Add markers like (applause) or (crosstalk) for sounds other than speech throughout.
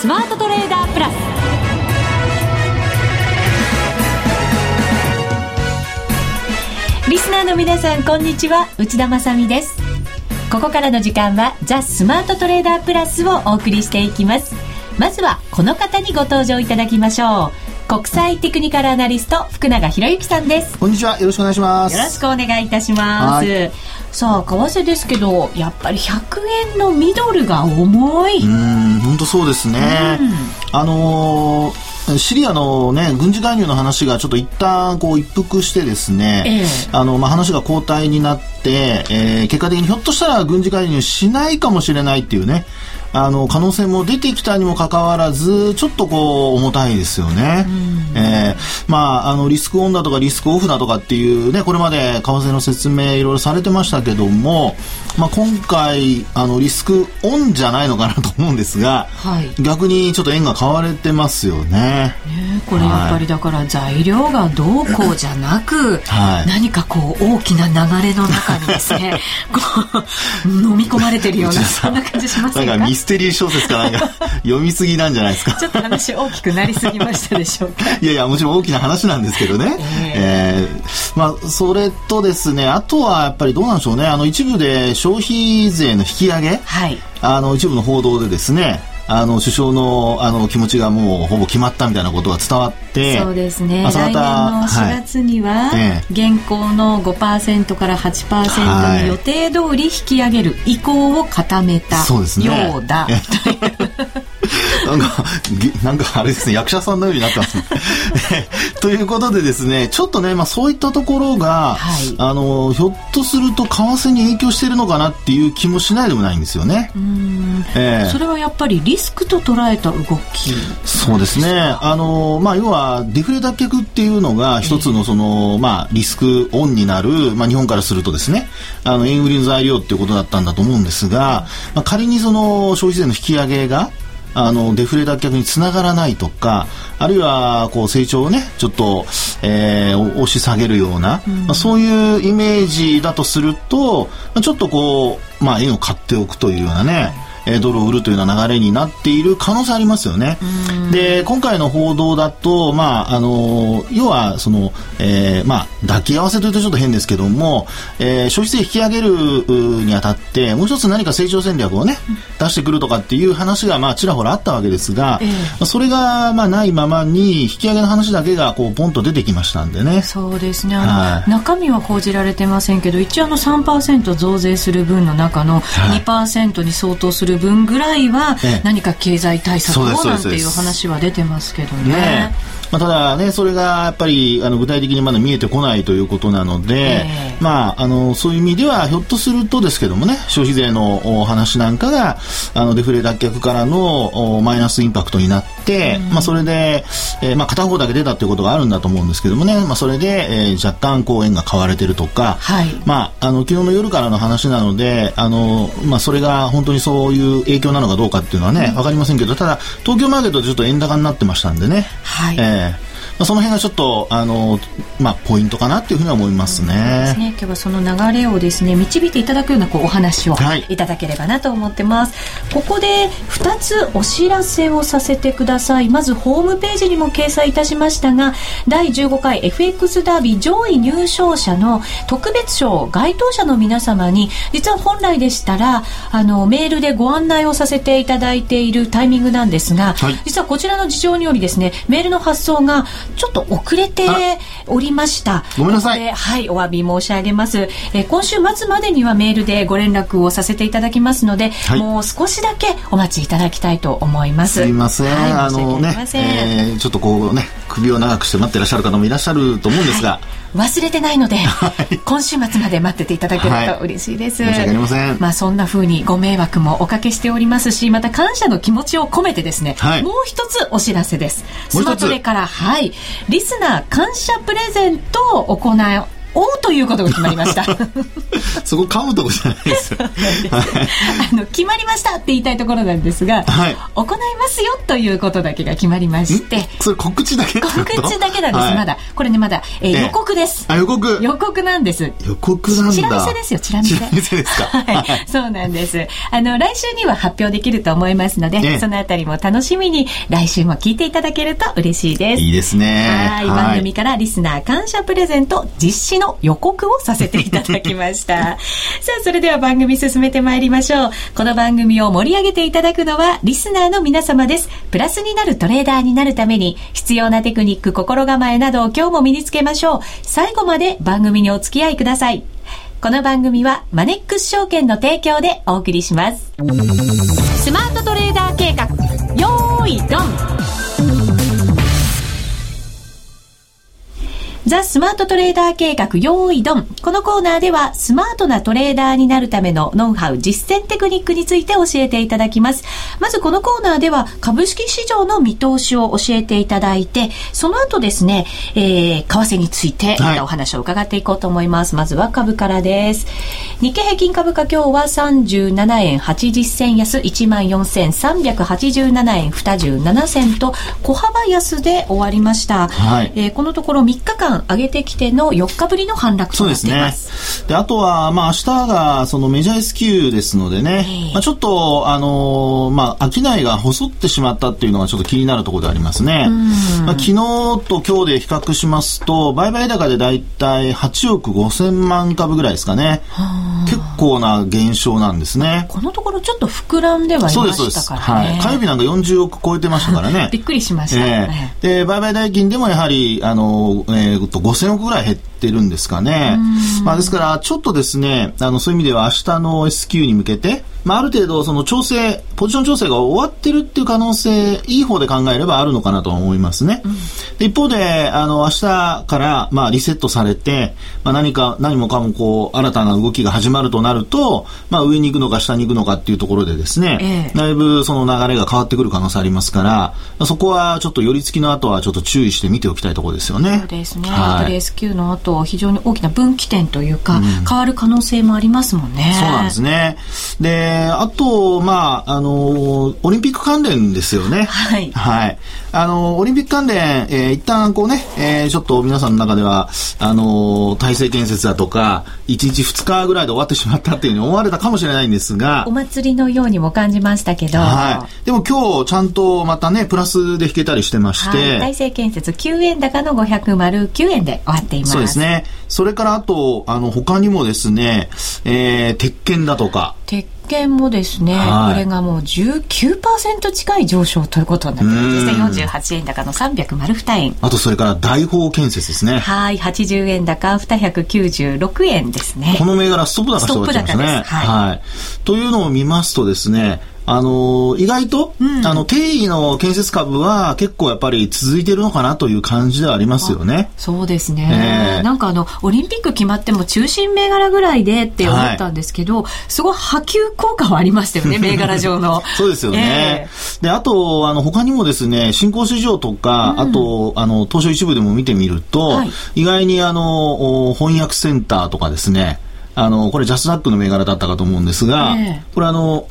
スマートトレーダープラス。リスナーの皆さんこんにちは。内田まさです。ここからの時間はザ・スマートトレーダープラスをお送りしていきます。まずはこの方にご登場いただきましょう。国際テクニカルアナリスト福永博之さんです。こんにちは。よろしくお願いします。よろしくお願いいたしますさあ為替ですけどやっぱり100円のミドルが重い。うん本当そうですね、あのーシリアのね、軍事介入の話がちょっと一旦こう一服してですね、ええ、あの、まあ、話が後退になって、えー、結果的にひょっとしたら軍事介入しないかもしれないっていうね、あの可能性も出てきたにもかかわらずちょっとこう重たいですよね。えー、まああのリスクオンだとかリスクオフだとかっていうねこれまで為替の説明いろいろされてましたけども、まあ今回あのリスクオンじゃないのかなと思うんですが、はい、逆にちょっと円が買われてますよね。ねこれやっぱりだから材料がどうこうじゃなく、はい、何かこう大きな流れの中にですね (laughs) こう飲み込まれてるようなそんな感じしませんか？ステリー小説かなんか (laughs) 読みすぎなんじゃないですか。ちょっと話大きくなりすぎましたでしょうか。(laughs) いやいやもちろん大きな話なんですけどね、えー、えー、まあそれとですねあとはやっぱりどうなんでしょうね。あの一部で消費税の引き上げ、はい、あの一部の報道でですねあの首相のあの気持ちがもうほぼ決まったみたいなことが伝わってそうですね。来年の4月には、現行の5%から8%に予定通り引き上げる意向を固めたようだ、(laughs) なんか、なんかあれですね、役者さんのようになってますね。(laughs) ということでですね、ちょっとね、まあそういったところが、はい、あの、ひょっとすると為替に影響しているのかなっていう気もしないでもないんですよね。えー、それはやっぱりリスクと捉えた動きそうですね。あの、まあ要はデフレ脱却っていうのが一つのその、えー、まあリスクオンになる、まあ日本からするとですね、あの、円売りの材料っていうことだったんだと思うんですが、まあ仮にその消費税の引き上げが、あのデフレ脱却につながらないとかあるいはこう成長をねちょっと、えー、押し下げるような、うん、まあ、そういうイメージだとすると、まあ、ちょっとこう、まあ、円を買っておくというようなね、えー、ドルを売るというような流れになっている可能性ありますよね。で今回の報道だと、まああの要はその、えー、まあ、抱き合わせというとちょっと変ですけども、えー、消費税引き上げるにあたってもう一つ何か成長戦略をね、出してくるとかっていう話が、まあ、ちらほらあったわけですが、えー、それが、まあ、ないままに引き上げの話だけがこうポンと出てきましたんでね。そうですね。あの、はい、中身は報じられてませんけど一応の3%増税する分の中の2%に相当する分ぐらいは何か経済対策をなんていう話は出てますけどね。ねまあ、ただね、それがやっぱりあの具体的にまだ見えてこないということなので、えー、まあ、あのそういう意味ではひょっとするとですけどもね、消費税の話なんかがあのデフレ脱却からのマイナスインパクトになって、うん、まあ、それで、えー、まあ、片方だけ出たということがあるんだと思うんですけどもね、まあ、それで、えー、若干こう円が買われてるとか、はい、まあ、あの昨日の夜からの話なので、あのまあ、それが本当にそういう影響なのかどうかっていうのはね、わ、かりませんけど、ただ東京マーケットでちょっと円高になってましたんでね。はい。えーまあ、その辺がちょっとあの、まあ、ポイントかなっていうふうに思いますね。ね今日はその流れをですね導いていただくようなこうお話をいただければなと思ってます。はい、ここで2つお知らせをさせてください。まずホームページにも掲載いたしましたが第15回 FX ダービー上位入賞者の特別賞該当者の皆様に実は本来でしたらあのメールでご案内をさせていただいているタイミングなんですが、はい、実はこちらの事情によりですねメールの発送がちょっと遅れておりました。ごめんなさい。はい、お詫び申し上げます。え今週末までにはメールでご連絡をさせていただきますので、はい、もう少しだけお待ちいただきたいと思います。すいません。はい、あのね、えー、ちょっとこうね、首を長くして待ってらっしゃる方もいらっしゃると思うんですが、はい忘れてないので、はい、今週末まで待ってていただけると嬉しいです、はい、申し訳ありません。まあそんな風にご迷惑もおかけしておりますしまた感謝の気持ちを込めてですね、はい、もう一つお知らせです。スマトレからはい。リスナー感謝プレゼントを行おということが決まりました。(laughs) そこ噛むとこじゃないです (laughs) あの決まりましたって言いたいところなんですが、はい、行いますよということだけが決まりまして。それ告知だけ？告知だけなんです、はい、まだ。これねまだ、えー、予告です。あ予告。予告なんです。予告なんだ。チラ見せですよチラ見せ。チラ見せですか？(laughs) はい、そうなんです。あの来週には発表できると思いますので、そのあたりも楽しみに来週も聞いていただけると嬉しいです。いいですね。はい。番組からリスナー感謝プレゼント実施の予告をさせていただきました。(laughs) さあ、それでは番組進めてまいりましょう。この番組を盛り上げていただくのはリスナーの皆様です。プラスになるトレーダーになるために必要なテクニック、心構えなどを今日も身につけましょう。最後まで番組にお付き合いください。この番組はマネックス証券の提供でお送りします。スマートトレーダー計画、よーいドンザ・スマートトレーダー計画用意ドン。このコーナーではスマートなトレーダーになるためのノウハウ、実践テクニックについて教えていただきます。まずこのコーナーでは株式市場の見通しを教えていただいて、その後ですね、えー、為替についてまたお話を伺っていこうと思います。はい、まずは株からです。日経平均株価今日は37円80銭安、14,387円27銭と小幅安で終わりました。はい、えー、このところ3日間上げてきての4日ぶりの反落となっています。そうですね。で、あとは、まあ、明日がそのメジャー S q ですのでね、まあ、ちょっと、あのー、まあ、商いが細ってしまったっていうのがちょっと気になるところでありますね。まあ、昨日と今日で比較しますと、売買高でだいたい8億5千万株ぐらいですかね。結構な減少なんですね。このところちょっと膨らんではいましたからね。はい。火曜日なんか40億超えてましたからね。びっくりしました。えー、で、売買代金でもやはり、あの、えー、と5000億ぐらい減ってるんですかね。まあ、ですから、ちょっとですね、あの、そういう意味では明日の S q に向けて、まあ、ある程度、その調整、ポジション調整が終わってるっていう可能性、いい方で考えればあるのかなと思いますね。うん、で一方で、あの、明日から、まあ、リセットされて、まあ、何か、何もかもこう、新たな動きが始まるとなると、まあ、上に行くのか下に行くのかっていうところでですね、ええ、だいぶその流れが変わってくる可能性ありますから、そこはちょっと寄り付きの後はちょっと注意して見ておきたいところですよね。そうですね。はい、S q の後、非常に大きな分岐点というか、うん、変わる可能性もありますもんね。そうなんですね。で、あと、まあ、あの、オリンピック関連ですよね。はい。はい。あの、オリンピック関連、えー、一旦こうね、えー、ちょっと皆さんの中では、あの、体制建設だとか、1日2日ぐらいで終わってしまったっていうふうに思われたかもしれないんですが、お祭りのようにも感じましたけど、はい。でも今日ちゃんとまたね、プラスで引けたりしてまして、はい、体制建設9円高の509円で終わっています。そうですね。それからあと、あの、他にもですね、えー、鉄拳だとか、鉄券もですね、はい、これがもう19%近い上昇ということになってます実際48円高の302円。あとそれから大法建設ですね。はい。80円高296円ですね。この銘柄ストップ高して終わってますね。はい、はい、というのを見ますとですねあの意外と、うん、あの定位の建設株は結構やっぱり続いてるのかなという感じではありますよね。そうですね、えー、なんかあのオリンピック決まっても中心銘柄ぐらいでって思ったんですけど、はい、すごい波及効果はありましたよね (laughs) 銘柄上の。そうですよね。えー、であとあの他にもですね新興市場とか、うん、あとあの東証一部でも見てみると、はい、意外にあの翻訳センターとかですねあのこれジャスダックの銘柄だったかと思うんですが、えー、これあの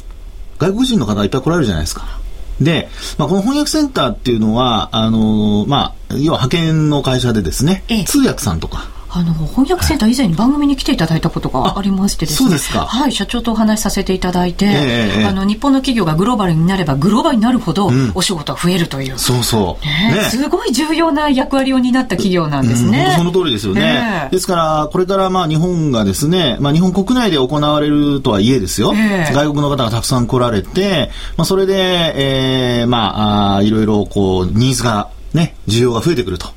外国人の方いっぱい来られるじゃないですか。で、まあ、この翻訳センターっていうのは、あのー、まあ、要は派遣の会社でですね、ええ、通訳さんとか、あの翻訳センター以前に番組に来ていただいたことがありましてですね。そうですか。はい社長とお話しさせていただいて、えー、あの日本の企業がグローバルになればグローバルになるほどお仕事が増えるという、うん、そうそう、ね、ね、すごい重要な役割を担った企業なんですね、うん、その通りですよね、え。ー、ですからこれからまあ日本がですね、まあ、日本国内で行われるとはいえですよ、えー、外国の方がたくさん来られて、まあ、それで、えー、まああいろいろこうニーズがね、需要が増えてくると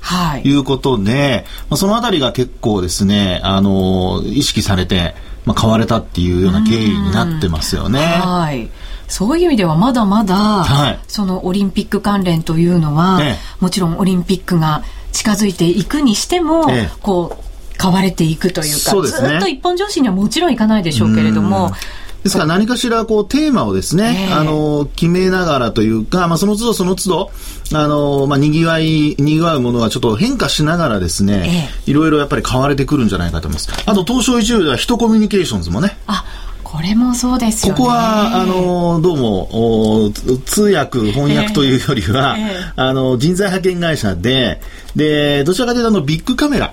い。うことで、はい、まあ、そのあたりが結構ですね、あの、意識されて、まあ、買われたっていうような経緯になってますよね。はい。そういう意味ではまだまだ、はい、そのオリンピック関連というのは、ええ、もちろんオリンピックが近づいていくにしても、え、こう、買われていくというか、うね、ずっと一本上司にはもちろんいかないでしょうけれども、ですから何かしらこうテーマをですね、えー、あの、決めながらというか、まあその都度その都度、あの、まあ賑わい、賑わうものがちょっと変化しながらですね、えー、いろいろやっぱり変われてくるんじゃないかと思います。あと東証一部では人コミュニケーションズもね。あこれもそうですよね。ここは、あの、どうも、通訳、翻訳というよりは、えー、あの、人材派遣会社で、で、どちらかというと、あの、ビッグカメラ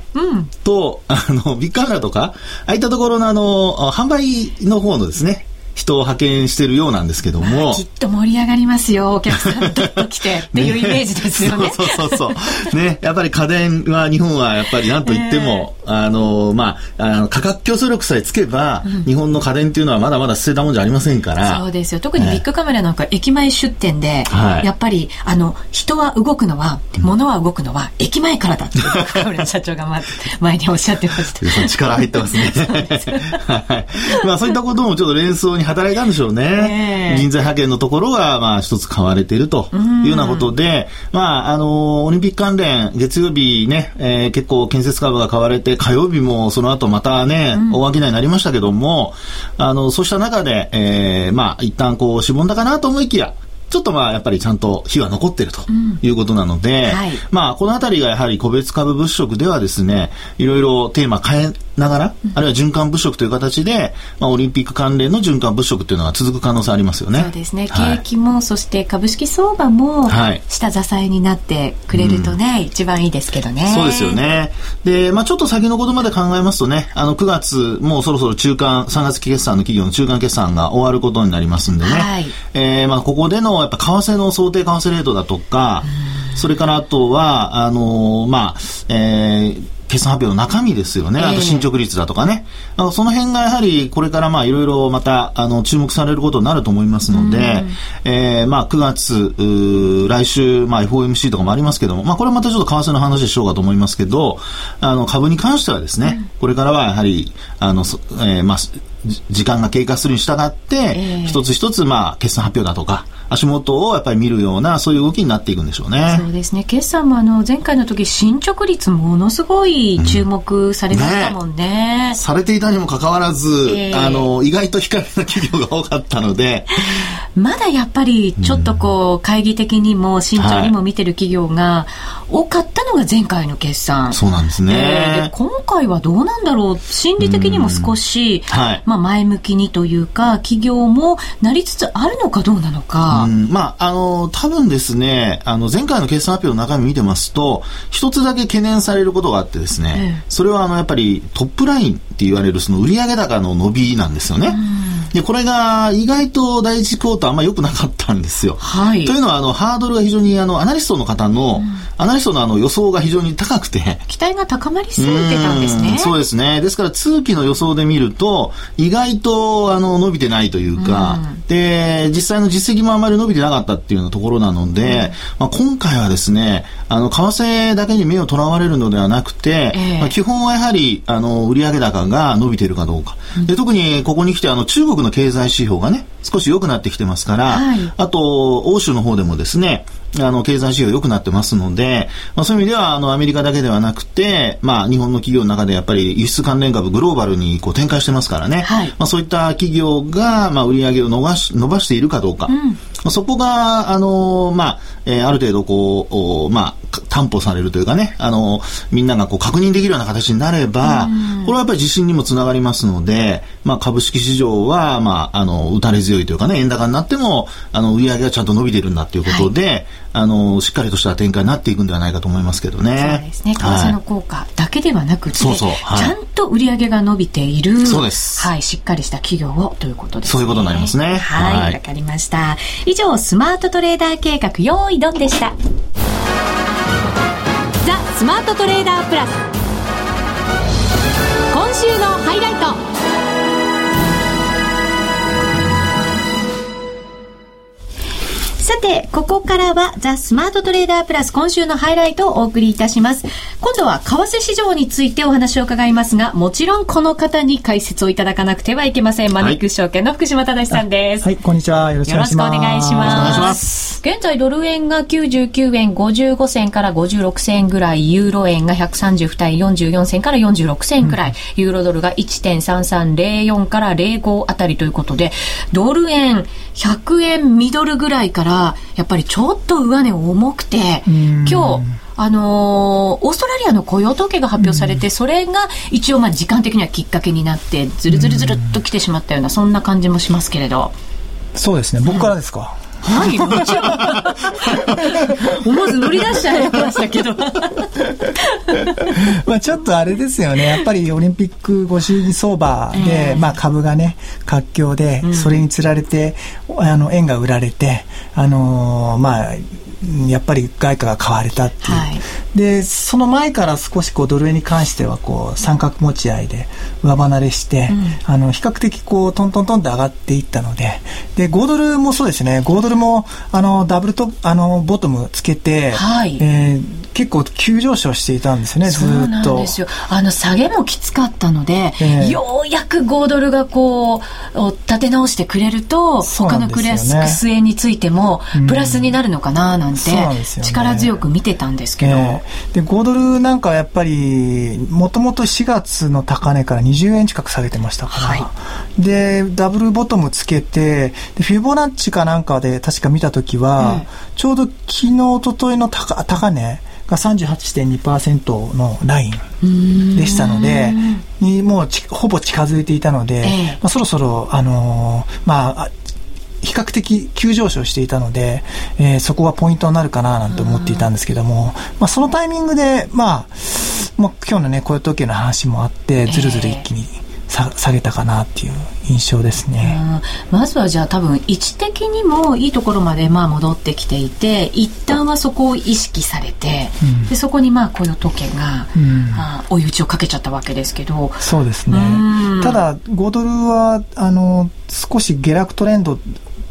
と、うん、あの、ビッグカメラとか、ああいったところの、あの、販売の方のですね、人を派遣してるようなんですけども。きっと盛り上がりますよ、お客さんと来てっていうイメージですよね。(laughs) ねそうそうそう。ね、やっぱり家電は日本はやっぱりなんと言っても、(laughs) えー、あの、まあ、あの価格競争力さえつけば、うん、日本の家電っていうのはまだまだ捨てたもんじゃありませんから。そうですよ。特にビッグカメラなんか駅前出店で、はい、やっぱり、あの、人は動くのは、物は動くのは駅前からだって、ビッグカメラ社長が前におっしゃってました。力入ってますね。(laughs) はい。まあそういったこともちょっと連想に働いたんでしょうね。人材派遣のところが、まあ、一つ買われているというようなことで、まあ、あの、オリンピック関連、月曜日ね、えー、結構建設株が買われて、火曜日もその後またね、大商いになりましたけども、あの、そうした中で、えー、まあ、一旦こう、しぼんだかなと思いきや、ちょっとまあやっぱりちゃんと火は残ってるということなので、うんはい、まあこのあたりがやはり個別株物色ではですね、いろいろテーマ変えながら、あるいは循環物色という形で、まあ、オリンピック関連の循環物色というのが続く可能性ありますよね。そうですね。景気も、そして株式相場も、下支えになってくれるとね、うん、一番いいですけどね。そうですよね。で、まあちょっと先のことまで考えますとね、あの、9月、もうそろそろ中間、3月期決算の企業の中間決算が終わることになりますんでね、はい、えー、まあここでの、やっぱ為替の想定為替レートだとか、それからあとは、あのー、まあ、えー、決算発表の中身ですよね。あと進捗率だとかね。えー、その辺がやはりこれからまあいろいろまたあの注目されることになると思いますので、えー、まあ9月、来週まあ FOMC とかもありますけども、まあこれはまたちょっと為替の話でしょうかと思いますけど、あの株に関してはですね、これからはやはり、あの、えー、まあ、時間が経過するに従って、えー、一つ一つまあ決算発表だとか、足元をやっぱり見るような、そういう動きになっていくんでしょうね。そうですね。決算もあの、前回の時、進捗率ものすごい注目されましたもんね。うんね、されていたにもかかわらず、えー、あの、意外と控えめな企業が多かったので。(laughs) まだやっぱり、ちょっとこう、懐疑的にも慎重にも見てる企業が多かったのが前回の決算。そうなんですね。えー、で今回はどうなんだろう。心理的にも少し、はい、まあ前向きにというか、企業もなりつつあるのかどうなのか。まあ、あの、多分ですね、あの、前回の決算発表の中身見てますと、一つだけ懸念されることがあってですね、ええ、それはあの、やっぱりトップラインって言われるその売上高の伸びなんですよね。で、これが意外と第一クォーターあんま良くなかったんですよ。はい。というのは、あの、ハードルが非常に、あの、アナリストの方の、うんアナリストのあの予想が非常に高くて。期待が高まりすぎてたんですね。そうですね。ですから通期の予想で見ると、意外とあの伸びてないというか、うで、実際の実績もあまり伸びてなかったっていうところなので、まあ、今回はですね、あの、為替だけに目をとらわれるのではなくて、えー、まあ、基本はやはり、あの、売上高が伸びているかどうか。で特にここに来て、あの、中国の経済指標がね、少し良くなってきてますから、はい、あと、欧州の方でもですね、あの、経済指標良くなってますので、まあ、そういう意味では、あの、アメリカだけではなくて、まあ、日本の企業の中でやっぱり輸出関連株グローバルにこう展開してますからね、はい、まあ、そういった企業が、まあ、売り上げを伸ばし、伸ばしているかどうか、うん。そこが、あのまあ、えー、ある程度こう、まあ、担保されるというかね、あのみんながこう確認できるような形になれば、これはやっぱり自信にもつながりますので、まあ、株式市場は、まあ、あの、打たれ強いというかね、円高になっても、あの、売り上げがちゃんと伸びてるんだということで、はい、あの、しっかりとした展開になっていくんではないかと思いますけどね。そうですね。為替の効果だけではなくて、そうそうはい、ちゃんと売り上げが伸びている、そうです。はい、しっかりした企業をということですね。そういうことになりますね。はい、わ、はい、かりました。以上、スマートトレーダー計画、用意ドンでした。ザ・スマートトレーダープラス。今週のハイライト。さて、ここからはザ・スマートトレーダープラス今週のハイライトをお送りいたします。今度は為替市場についてお話を伺いますが、もちろんこの方に解説をいただかなくてはいけません。マネックス証券の福島正さんです。はい、こんにちは。よろしくお願いします。よろしくお願いします。現在ドル円が99円55銭から56銭ぐらい、ユーロ円が132円44銭から46銭くらい、うん、ユーロドルが1.3304から05あたりということで、ドル円100円ミドルぐらいから、やっぱりちょっと上値重くて、今日、あのー、オーストラリアの雇用統計が発表されて、うん、それが一応まあ時間的にはきっかけになって、ずるずるずるっと来てしまったような、そんな感じもしますけれど。そうですね、僕からですか？はい、もちろん。思わず乗り出しちゃいましたけど。(laughs) まあちょっとあれですよね。やっぱりオリンピックご祝儀相場で、えー、まあ株がね、活況で、それにつられて、あの、円が売られて、あのー、まあ、やっぱり外貨が買われたっていう、はい、でその前から少しこうドル円に関してはこう三角持ち合いで上離れして、うん、あの比較的こうトントントンって上がっていったので。で5ドルもそうですね。5ドルもあのダブルとあのボトムつけて、はい、えー、結構急上昇していたんですねずっと。ですよ。あの下げもきつかったので、えー、ようやく5ドルがこう立て直してくれると、ね、他のクレス円についてもプラスになるのかななんて、うん、力強く見てたんですけど、えー、で5ドルなんかやっぱりもともと4月の高値から20円近く下げてましたから、はい、でダブルボトムつけてでフィボナッチかなんかで確か見た時は、ちょうど昨日一昨日の高高値が38.2%のラインでしたので、にもうほぼ近づいていたので、えー、まあ、そろそろ、あのー、まあ、比較的急上昇していたので、えー、そこがポイントになるかななんて思っていたんですけども、まあ、そのタイミングで、まあ、まあ、今日のね、雇用統計の話もあって、ずるずる一気に、えー下げたかなっていう印象ですね。まずはじゃあ多分位置的にもいいところまでまあ戻ってきていて一旦はそこを意識されて、うん、でそこにまあ雇用統計が、うん、あ追い打ちをかけちゃったわけですけど。そうですね、ただ5ドルはあの少し下落トレンド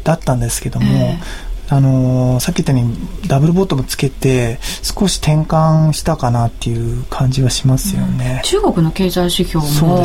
だったんですけども、えーあのー、さっき言ったようにダブルボトムつけて少し転換したかなっていう感じはしますよね、うん、中国の経済指標も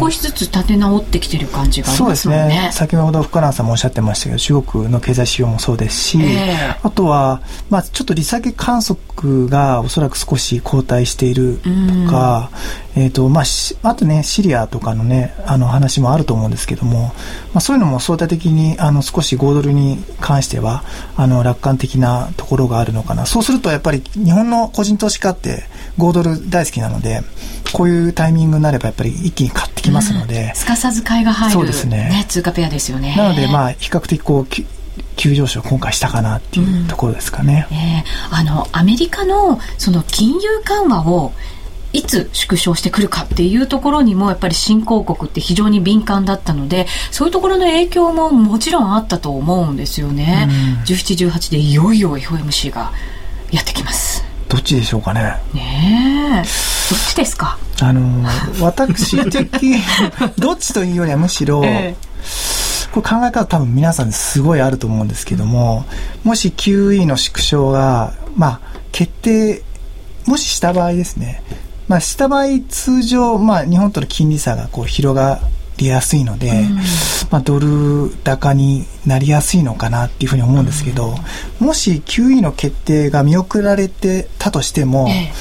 少しずつ立て直ってきてる感じがありますね。そうですね。先ほど福永さんもおっしゃってましたけど中国の経済指標もそうですし、えー、あとは、まあ、ちょっと利下げ観測がおそらく少し後退しているとか、えーとまあ、あとねシリアとかのねあの話もあると思うんですけども、まあ、そういうのも相対的にあの少し5ドルに関してはあの楽観的なところがあるのかな。そうするとやっぱり日本の個人投資家って5ドル大好きなのでこういうタイミングになればやっぱり一気に買ってきますので、すかさず買いが入るそうですね、ね、通貨ペアですよね。なのでまあ比較的こう急上昇今回したかなっていうところですかね。うん、え。ー、あのアメリカのその金融緩和をいつ縮小してくるかっていうところにもやっぱり新興国って非常に敏感だったのでそういうところの影響ももちろんあったと思うんですよね、うん、1718でいよいよ FOMC がやってきます。どっちでしょうかね。ねえ。どっちですか？あの私的 (laughs) どっちというよりはむしろ、ええ、これ考え方多分皆さんすごいあると思うんですけども、もし QE の縮小が、まあ、決定もしした場合ですねまあ、した場合通常、まあ、日本との金利差がこう広がりやすいので、うん、まあ、ドル高になりやすいのかなっていうふうに思うんですけど、うん、もし QE の決定が見送られてたとしても、ええ、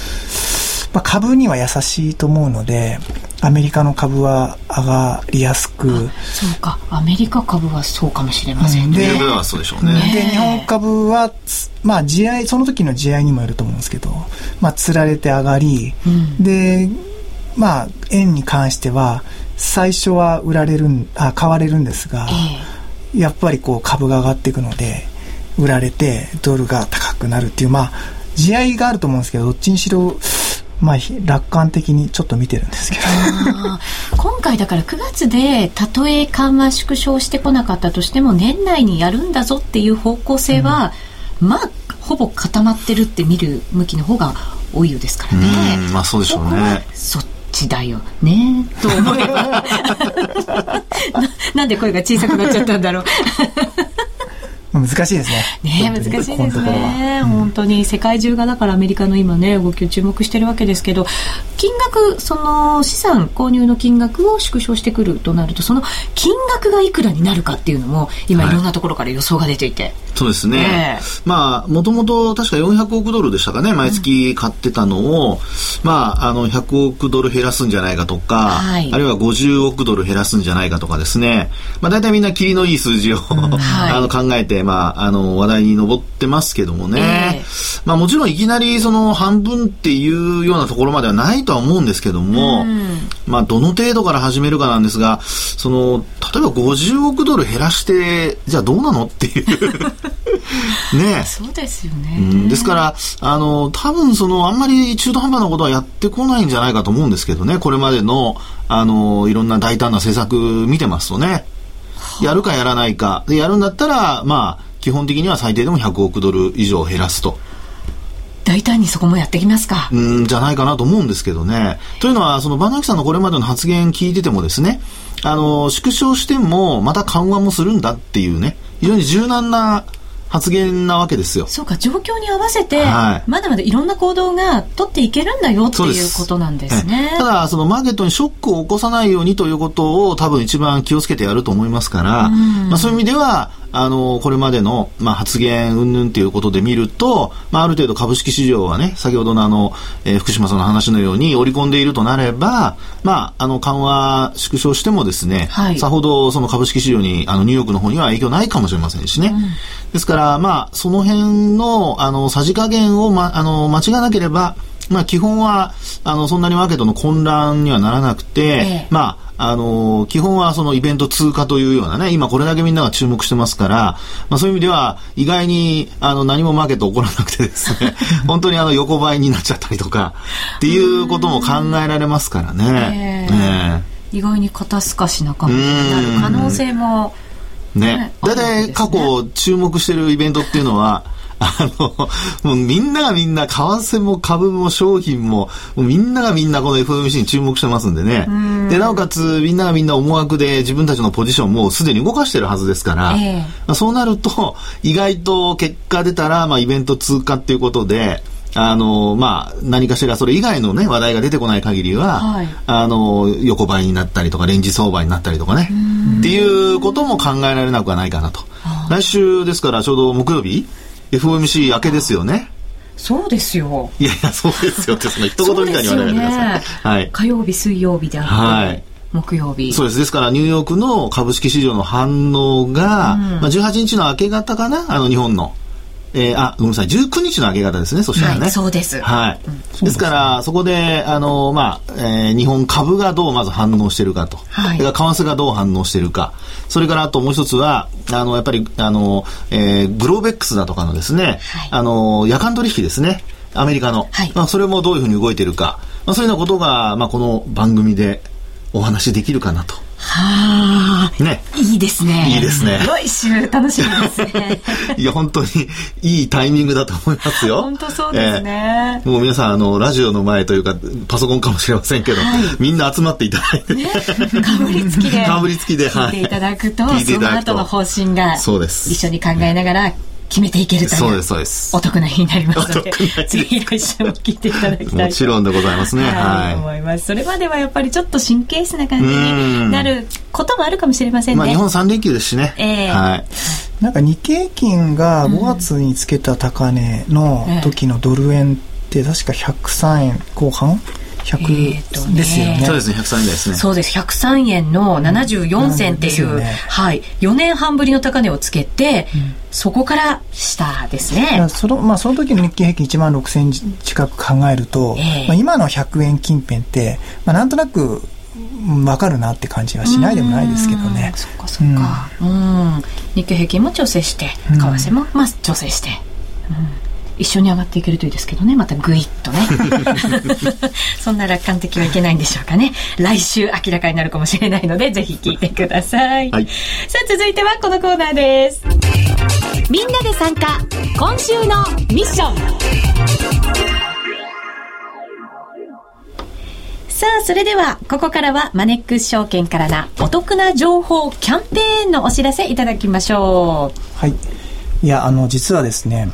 まあ、株には優しいと思うのでアメリカの株は上がりやすく。そうか。アメリカ株はそうかもしれませんね、ではそうでしょうね。で日本株はまあ地合いその時の地合いにもよると思うんですけどまあつられて上がり、うん、でまあ円に関しては最初は売られるあ買われるんですが、えー、やっぱりこう株が上がっていくので売られてドルが高くなるっていうまあ地合いがあると思うんですけどどっちにしろまあ、楽観的にちょっと見てるんですけど。今回だから9月でたとえ緩和縮小してこなかったとしても年内にやるんだぞっていう方向性は、うん、まあほぼ固まってるって見る向きの方が多いようですからね。まあそうでしょうね。そっちだよねと思えば。(laughs) な (laughs) なんで声が小さくなっちゃったんだろう難しいですね。ね難しいですね。本当に世界中がだからアメリカの今ね動きを注目してるわけですけど、金額その資産購入の金額を縮小してくるとなるとその金額がいくらになるかっていうのも今いろんなところから予想が出ていて、はい、そうですね、えー、まあもともと確か400億ドルでしたかね毎月買ってたのを、うん、まああの100億ドル減らすんじゃないかとか、はい、あるいは50億ドル減らすんじゃないかとかですね、まあ、大体みんな霧のいい数字を、うん、あの考えて、まあ、あの話題に上ってますけどもね、えー、まあ、もちろんいきなりその半分っていうようなところまではないとは思うんですけども、うん、まあ、どの程度から始めるかなんですがその例えば50億ドル減らしてじゃあどうなのっていう。(laughs) ね。そうですよね、うん、ですからあの多分そのあんまり中途半端なことはやってこないんじゃないかと思うんですけどね。これまでのあのいろんな大胆な政策見てますとね。やるかやらないか。でやるんだったらまあ基本的には最低でも100億ドル以上減らすと。大胆にそこもやってきますか。うんじゃないかなと思うんですけどね。というのは、そのバナキさんのこれまでの発言聞いててもですね、あの、縮小してもまた緩和もするんだっていうね、非常に柔軟な発言なわけですよ。そうか、状況に合わせて、はい、まだまだいろんな行動が取っていけるんだよっていうことなんですね。ただ、そのマーケットにショックを起こさないようにということを多分一番気をつけてやると思いますから、まあそういう意味では、あの、これまでの、まあ、発言云々ということで見ると、まあ、ある程度株式市場はね、先ほどのあの、えー、福島さんの話のように織り込んでいるとなれば、まあ、あの、緩和縮小してもですね、はい、さほどその株式市場に、あの、ニューヨークの方には影響ないかもしれませんしね。うん、ですから、まあ、その辺の、あの、さじ加減を、ま、あの、間違わなければ、まあ、基本は、あの、そんなにマーケットの混乱にはならなくて、ええ、まあ、あの、基本はそのイベント通過というようなね、今これだけみんなが注目してますから、まあそういう意味では、意外に、あの、何もマーケット起こらなくてですね、(laughs) 本当にあの、横ばいになっちゃったりとか、っていうことも考えられますからね。ね意外に肩透かしな感じになる可能性も、ね。大体過去注目してるイベントっていうのは、あの、もうみんながみんな、為替も株も商品も、もうみんながみんなこの FOMC に注目してますんでね。で、なおかつみんながみんな思惑で自分たちのポジションもすでに動かしてるはずですから、えー、まあ、そうなると、意外と結果出たら、まあイベント通過っていうことで、あの、まあ、何かしらそれ以外のね、話題が出てこない限りは、はい、あの、横ばいになったりとか、レンジ相場になったりとかね、っていうことも考えられなくはないかなと。来週ですからちょうど木曜日 FOMC 明けですよね。そうですよ。いやいや、そうですよって、その一言みたいに言わないでください。(laughs) ね、はい。火曜日、水曜日であって。はい。木曜日そうですですからニューヨークの株式市場の反応が、うん、まあ、18日の明け方かなあの日本のえー、あ、ごめんなさい、19日の明け方ですね、そしたらね。はい、そうです。はい。うん、ですから、そこで、あの、まあ、えー、日本株がどうまず反応してるかと。はい。為替がどう反応してるか。それからあともう一つは、あの、やっぱり、あの、えー、グローベックスだとかのですね、はい、あの、夜間取引ですね。アメリカの。はい。まあ、それもどういうふうに動いてるか。まあ、そういうようなことが、まあ、この番組でお話できるかなと。はあ、ね。いいですね。いいですね。来週楽しみですね。(laughs) いや、本当にいいタイミングだと思いますよ。本当そうですね。えー、もう皆さん、あの、ラジオの前というか、パソコンかもしれませんけど、はい、みんな集まっていただいて。ね、かぶりつきで。かぶりつきで、はい。聞いていただくと、その後の方針が、そうです。一緒に考えながら、決めていけるというそうですそうです。お得な日になりますのでぜひ来週も聞いていただきたいもちろんでございますね。はい、思います。それまではやっぱりちょっと神経質な感じになることもあるかもしれませんね、まあ、日本3連休ですしね、えー、はい。なんか日経平均が5月につけた高値の時のドル円って確か103円後半、100ですよね。そうですね、103円ですね。そうです、103円の74銭っていう、うんね、はい、4年半ぶりの高値をつけて、うん、そこから下ですね。その、まあ、その時の日経平均1万6000円近く考えると、えー、まあ、今の100円近辺って、まあ、なんとなく、わかるなって感じはしないでもないですけどね。そっかそっか。うん。日経平均も調整して、為替もまあ調整して。うん一緒に上がっていけるといいですけどね。またぐいっとね。(laughs) そんな楽観的はいけないんでしょうかね。来週明らかになるかもしれないのでぜひ聞いてください、はい、さあ続いてはこのコーナーです。みんなで参加。今週のミッション。さあ、それでは、ここからはマネックス証券からなお得な情報キャンペーンのお知らせいただきましょう。はい。いや、あの、実はですね、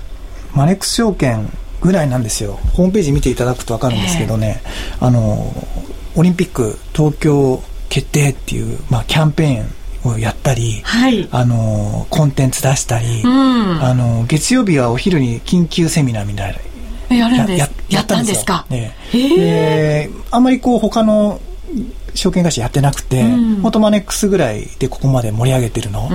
マネックス証券ぐらいなんですよ。ホームページ見ていただくと分かるんですけどね、えー、あのオリンピック東京決定っていう、まあ、キャンペーンをやったり、はい、あのコンテンツ出したり、うん、あの月曜日はお昼に緊急セミナーみたいなやるんです。やったんですか、ね、であんまりこう他の証券会社やってなくて、本当マネックスぐらいでここまで盛り上げてるの。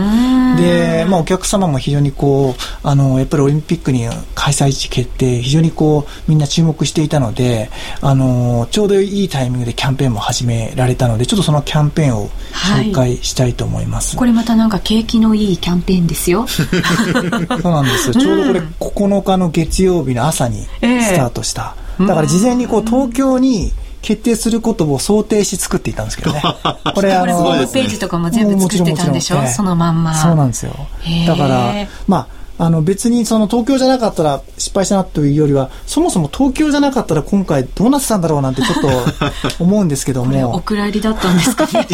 で、まあお客様も非常にこう、あの、やっぱりオリンピックに開催地決定、非常にこう、みんな注目していたので、あの、ちょうどいいタイミングでキャンペーンも始められたので、ちょっとそのキャンペーンを紹介したいと思います。はい、これまたなんか景気のいいキャンペーンですよ。(laughs) そうなんですよ。ちょうどこれ9日の月曜日の朝にスタートした。えー、だから事前にこう東京に、決定することを想定し作っていたんですけどね。(laughs) これあの、ホームページとかも全部作ってたんでしょ？そのまんま。そうなんですよ。だから、まあ、あの別にその東京じゃなかったら失敗したなというよりはそもそも東京じゃなかったら今回どうなってたんだろうなんてちょっと (laughs) 思うんですけども。お蔵入りだったんですか？ね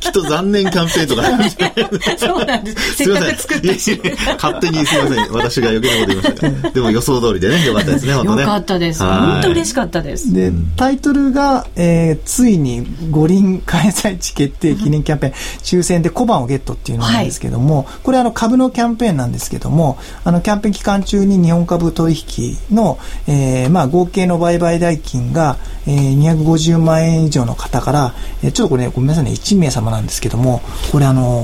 きっと残念キャンペーンとか。(laughs) そうなんです。せっかく作ったし。(laughs) 勝手にすみません。私が余計なこと言いました。でも予想通りでねよかったですね本当ね。よかったです。本当嬉しかったです。でタイトルが、えー、ついに五輪開催地決定記念キャンペーン、抽選で小判をゲットっていうのなんですけども、はい、これあの株のキャンペーンなんですけどもあのキャンペーン期間中に日本株取引の、えー、まあ合計の売買代金が、えー、250万円以上の方から、えー、ちょっとこれ、ね、ごめんなさいね、1名様なんですけども、これあの、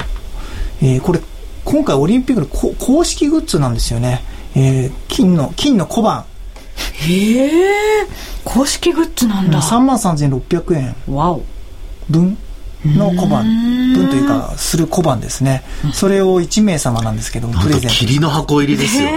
えー、これ、今回オリンピックの公式グッズなんですよね。えー、金の、金の小判。へえ、公式グッズなんだ。3万3600円分？の小判分というかする小判ですね、それを1名様なんですけどもプレゼント。霧の箱入りですよ、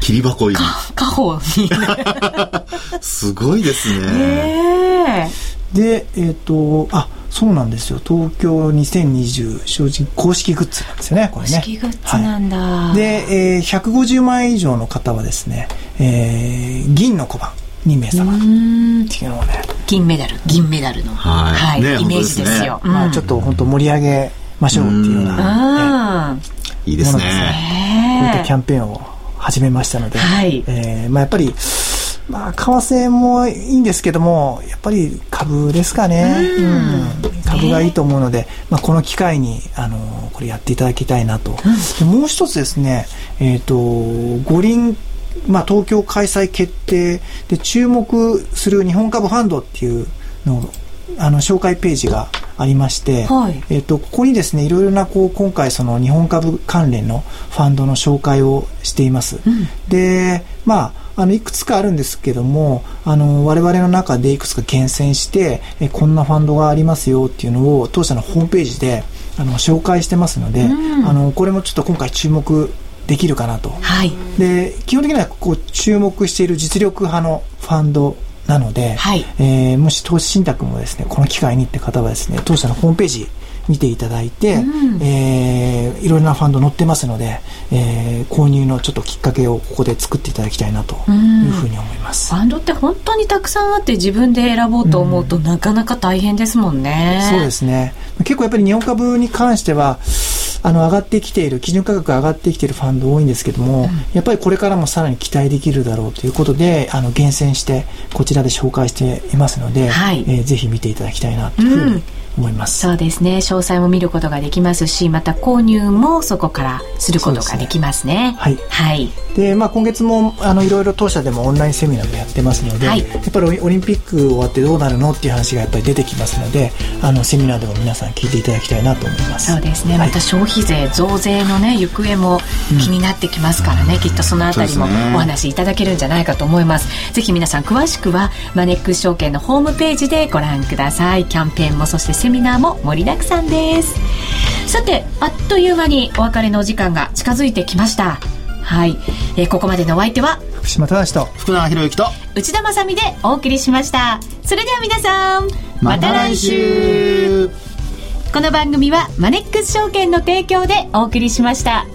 霧箱入り。家宝にすごいですね。でえっ、ー、とあそうなんですよ。東京2020正直公式グッズなんですよねこれね。公式グッズなんだ、はい、で、えー、150万円以上の方はですね、えー、銀の小判2名様。っていうのをね。銀メダル。銀メダルの、はい、はい。ね、イメージですよ、ね、まあ、ちょっと本当盛り上げましょうっていうような、ね、いいですね。こういったキャンペーンを始めましたので、はい。えーまあ、やっぱりまあ、為替もいいんですけども、やっぱり株ですかね。うん、株がいいと思うので、まあ、この機会に、あの、これやっていただきたいなと。うん、もう一つですね、えっ、ー、と、五輪まあ、東京開催決定で注目する日本株ファンドっていうのあの紹介ページがありまして、はい、えっと、ここにですねいろいろなこう今回その日本株関連のファンドの紹介をしています。うん、でまああのいくつかあるんですけどもあの我々の中でいくつか厳選してえこんなファンドがありますよっていうのを当社のホームページであの紹介してますので、うん、あのこれもちょっと今回注目できるかなと、はい、で基本的にはこう注目している実力派のファンドなので、はい、えー、もし投資信託もですねこの機会にって方はですね当社のホームページ見ていただいて、うん、えー、いろいろなファンド載ってますので、えー、購入のちょっときっかけをここで作っていただきたいなというふうに思います、ファンドって本当にたくさんあって自分で選ぼうと思うと、なかなか大変ですもんね、そうですね。結構やっぱり日本株に関してはあの上がってきている基準価格が上がってきているファンド多いんですけども、うん、やっぱりこれからもさらに期待できるだろうということであの厳選してこちらで紹介していますので、はい、えー、ぜひ見ていただきたいなというふうに、思います。そうですね。詳細も見ることができますしまた購入もそこからすることができますね、ね、はい、はい、でまあ、今月もあのいろいろ当社でもオンラインセミナーもやってますので、はい、やっぱりオリンピック終わってどうなるのっていう話がやっぱり出てきますのであのセミナーでも皆さん聞いていただきたいなと思います。そうですね、また消費税増税のね行方も気になってきますからね、うん、きっとそのあたりもお話いただけるんじゃないかと思います、ね、ぜひ皆さん詳しくはマネックス証券のホームページでご覧ください。キャンペーンもそしてセミナーも盛りだくさんです。さてあっという間にお別れのお時間が近づいてきました。はい、えー、ここまでのお相手は福島正と福永博之と内田まさでお送りしました。それでは皆さんまた来週。この番組はマネックス証券の提供でお送りしました。